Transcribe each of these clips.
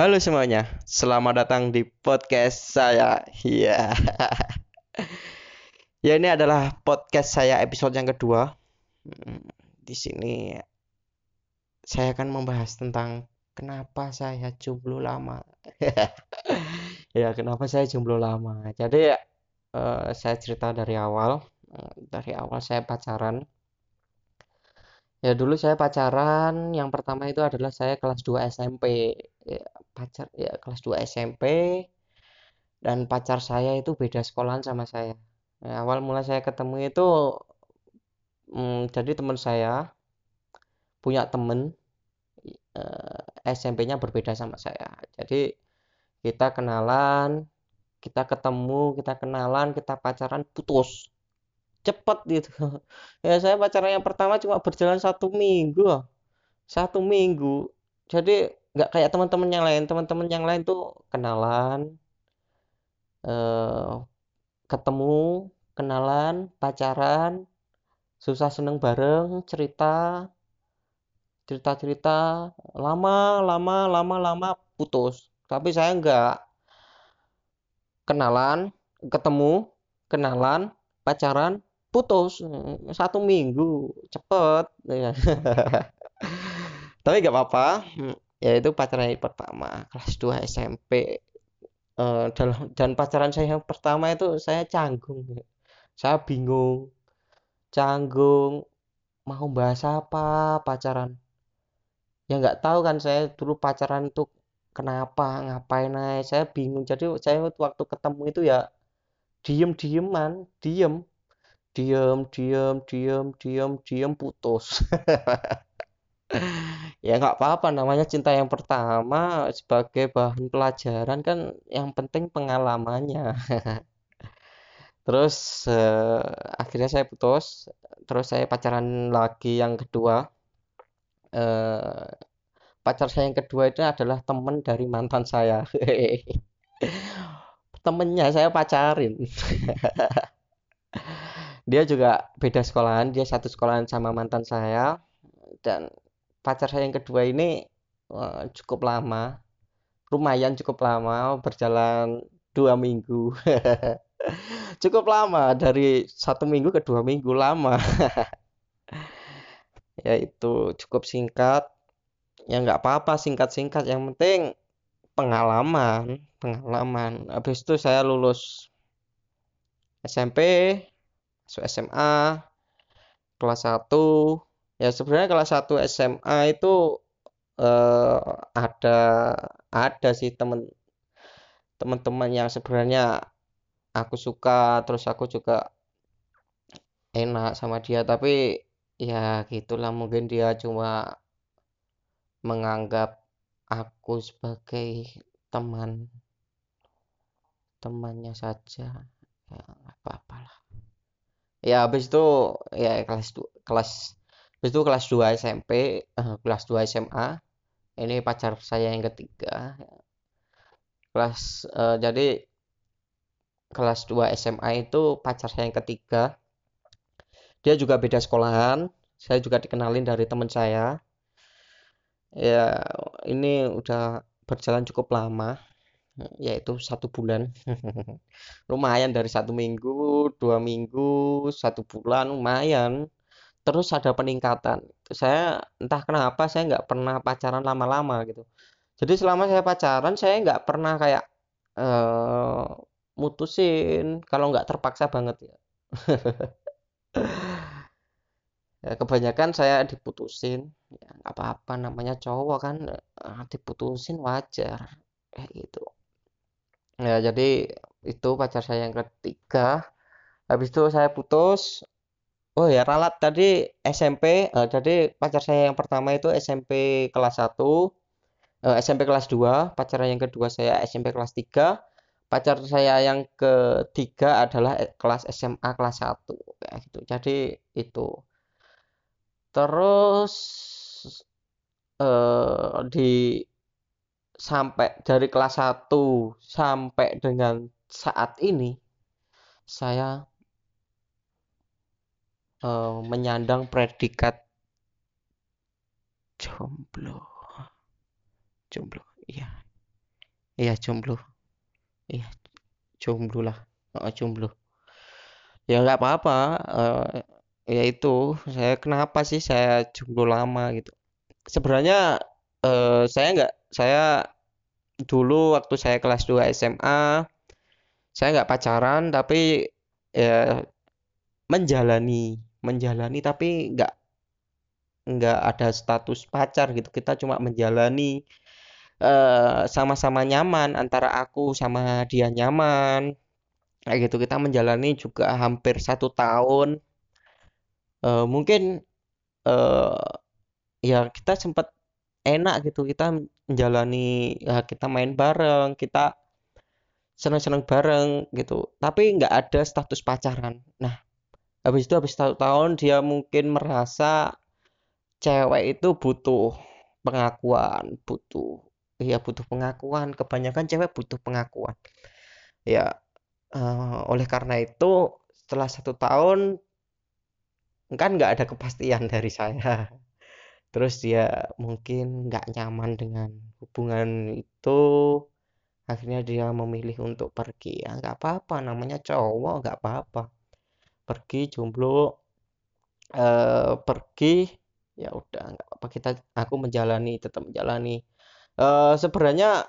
Halo semuanya, selamat datang di podcast saya. Iya. ya ini adalah podcast saya episode yang kedua. Hmm, Di sini saya akan membahas tentang kenapa saya jomblo lama. Ya, kenapa saya jomblo lama. Jadi eh, saya cerita dari awal. Eh, Dari awal saya pacaran. Ya dulu saya pacaran, yang pertama itu adalah saya kelas 2 SMP. Ya, pacar ya kelas 2 SMP dan pacar saya itu beda sekolahan sama saya. Ya, awal mula saya ketemu itu mm, jadi teman saya punya temen eh, SMP-nya berbeda sama saya. Jadi kita kenalan, kita ketemu, kita kenalan, kita pacaran, putus. Cepet gitu. Ya saya pacaran yang pertama cuma berjalan satu minggu. Satu minggu. Jadi nggak kayak teman-teman yang lain. Teman-teman yang lain tuh kenalan, eh, ketemu, kenalan, pacaran, susah seneng bareng, cerita, cerita-cerita, lama, lama, lama, lama, putus. Tapi saya nggak kenalan, ketemu, kenalan, pacaran, putus. Satu minggu, cepet. Ya. Tapi nggak apa-apa. Ya itu pacaran yang pertama, kelas 2 SMP. Eh, dalam dan pacaran saya yang pertama itu saya canggung. Saya bingung, canggung, mau bahas apa pacaran. Ya nggak tahu kan saya dulu pacaran itu kenapa, ngapain aja. Saya bingung. Jadi saya waktu ketemu itu ya diem-dieman, diem, diem, diem, diem, diem, diem, putus. Ya nggak apa-apa, namanya cinta yang pertama sebagai bahan pelajaran kan yang penting pengalamannya. Terus eh, akhirnya saya putus, terus saya pacaran lagi yang kedua. Eh, pacar saya yang kedua itu adalah teman dari mantan saya. Temennya saya pacarin. Dia juga beda sekolahan, dia satu sekolahan sama mantan saya dan pacar saya yang kedua ini eh, cukup lama, lumayan cukup lama, berjalan dua minggu. Cukup lama dari satu minggu ke dua minggu lama. Yaitu cukup singkat. Ya nggak apa-apa singkat-singkat. Yang penting pengalaman, pengalaman. Habis itu saya lulus SMP, SMA, kelas 1. Ya sebenarnya kelas 1 SMA itu eh, ada ada sih temen teman-teman yang sebenarnya aku suka terus aku juga enak sama dia. Tapi ya gitulah mungkin dia cuma menganggap aku sebagai teman temannya saja. Ya nggak apa-apa lah. Ya habis itu ya kelas kelas itu kelas 2 SMP eh, kelas 2 SMA ini pacar saya yang ketiga. Kelas eh, jadi kelas 2 SMA itu pacar saya yang ketiga. Dia juga beda sekolahan. Saya juga dikenalin dari teman saya. Ya ini udah berjalan cukup lama yaitu satu bulan. Lumayan dari satu minggu dua minggu satu bulan lumayan terus ada peningkatan. Saya entah kenapa saya nggak pernah pacaran lama-lama gitu. Jadi selama saya pacaran saya nggak pernah kayak eh mutusin kalau nggak terpaksa banget ya. Ya kebanyakan saya diputusin. Ya nggak apa-apa namanya cowok kan eh, diputusin wajar. Kayak gitu. Ya jadi itu pacar saya yang ketiga. Habis itu saya putus oh ya ralat tadi SMP eh, jadi pacar saya yang pertama itu SMP kelas 1 eh, SMP kelas 2 pacar yang kedua saya SMP kelas 3 pacar saya yang ketiga adalah eh, kelas SMA kelas 1 kayak gitu. Jadi itu. Terus eh, di sampai dari kelas 1 sampai dengan saat ini saya eh, menyandang predikat jomblo. Jomblo iya. Iya jomblo. Iya jomblo lah. Oh, jomblo. Ya nggak apa-apa uh, ya itu. Saya kenapa sih saya jomblo lama gitu? Sebenarnya uh, saya nggak saya dulu waktu saya kelas 2 SMA saya nggak pacaran tapi ya menjalani menjalani tapi nggak nggak ada status pacar gitu. Kita cuma menjalani uh, sama-sama nyaman antara aku sama dia nyaman. Kayak gitu kita menjalani juga hampir satu tahun. Uh, mungkin uh, ya kita sempat enak gitu kita menjalani ya kita main bareng kita seneng-seneng bareng gitu. Tapi nggak ada status pacaran. Nah habis itu habis satu tahun dia mungkin merasa cewek itu butuh pengakuan butuh ya butuh pengakuan. Kebanyakan cewek butuh pengakuan. Ya uh, oleh karena itu setelah satu tahun kan nggak ada kepastian dari saya. Terus dia mungkin nggak nyaman dengan hubungan itu. Akhirnya dia memilih untuk pergi. Ya nggak apa-apa namanya cowok nggak apa-apa pergi jomblo uh, pergi ya udah nggak apa kita aku menjalani tetap menjalani. Uh, sebenarnya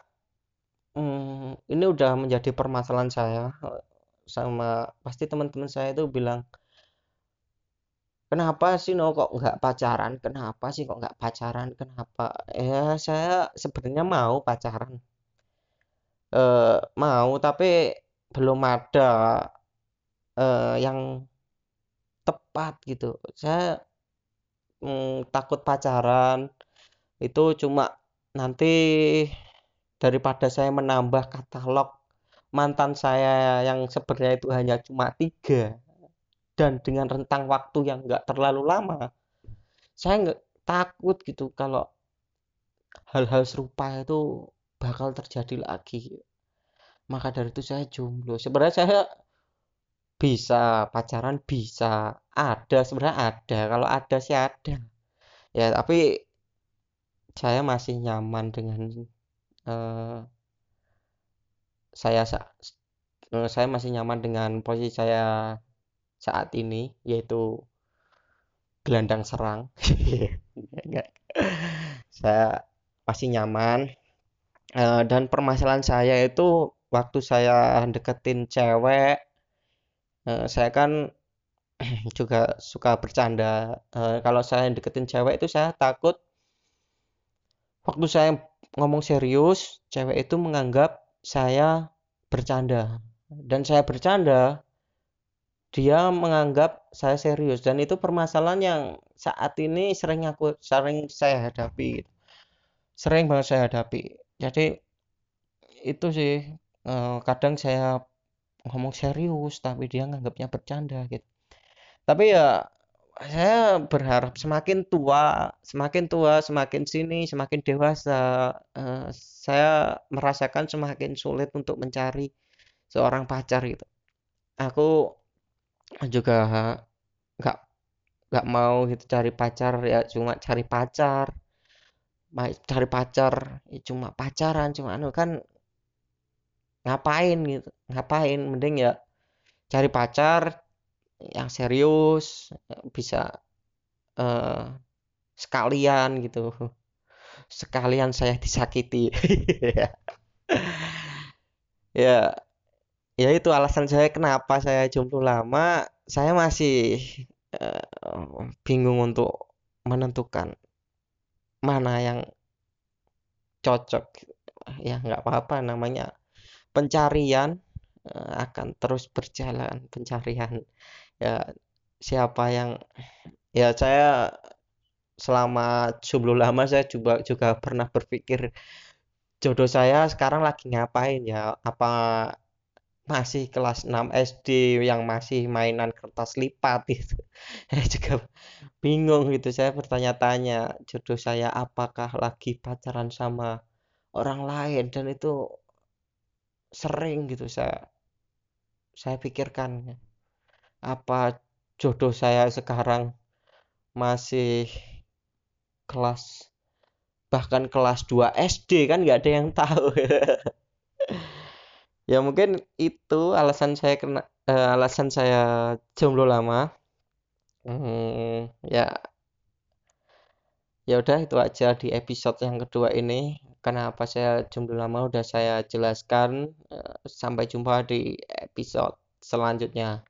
um, ini udah menjadi permasalahan saya sama pasti teman-teman saya itu bilang kenapa sih no kok nggak pacaran? Kenapa sih kok nggak pacaran? Kenapa? Ya saya sebenarnya mau pacaran. Uh, mau tapi belum ada uh, yang tepat gitu. Saya mm, takut pacaran itu cuma nanti daripada saya menambah katalog mantan saya yang sebenarnya itu hanya cuma tiga dan dengan rentang waktu yang nggak terlalu lama saya nggak takut gitu kalau hal-hal serupa itu bakal terjadi lagi. Maka dari itu saya jomblo. Sebenarnya saya bisa pacaran bisa. Ada sebenarnya ada. Kalau ada sih ada. Ya tapi saya masih nyaman dengan uh, saya uh, saya masih nyaman dengan posisi saya saat ini yaitu gelandang serang. Saya masih nyaman. Uh, dan permasalahan saya itu waktu saya deketin cewek uh, saya kan juga suka bercanda. Uh, kalau saya deketin cewek itu saya takut waktu saya ngomong serius cewek itu menganggap saya bercanda. Dan saya bercanda dia menganggap saya serius. Dan itu permasalahan yang saat ini sering aku sering saya hadapi sering banget saya hadapi. Jadi itu sih uh, kadang saya ngomong serius tapi dia nganggapnya bercanda gitu. Tapi ya saya berharap semakin tua semakin tua semakin sini semakin dewasa uh, saya merasakan semakin sulit untuk mencari seorang pacar gitu. Aku juga nggak nggak mau gitu cari pacar ya cuma cari pacar cari pacar ya cuma pacaran cuma anu kan ngapain gitu? Ngapain? Mending ya cari pacar yang serius bisa uh, sekalian gitu. Sekalian saya disakiti. Ya ya itu alasan saya kenapa saya jomblo lama. Saya masih uh, bingung untuk menentukan mana yang cocok. Ya nggak apa-apa namanya pencarian uh, akan terus berjalan pencarian. Ya siapa yang ya saya selama sebelum lama saya juga juga pernah berpikir jodoh saya sekarang lagi ngapain ya? Apa masih kelas 6 SD yang masih mainan kertas lipat? Gitu. Saya juga bingung gitu. Saya bertanya-tanya jodoh saya apakah lagi pacaran sama orang lain? Dan itu sering gitu saya saya pikirkan apa jodoh saya sekarang masih kelas bahkan kelas 2 SD kan nggak ada yang tahu. Ya mungkin itu alasan saya kena uh, alasan saya jomblo lama. Hmm, ya. Ya udah itu aja di episode yang kedua ini kenapa saya jomblo lama udah saya jelaskan uh, sampai jumpa di episode selanjutnya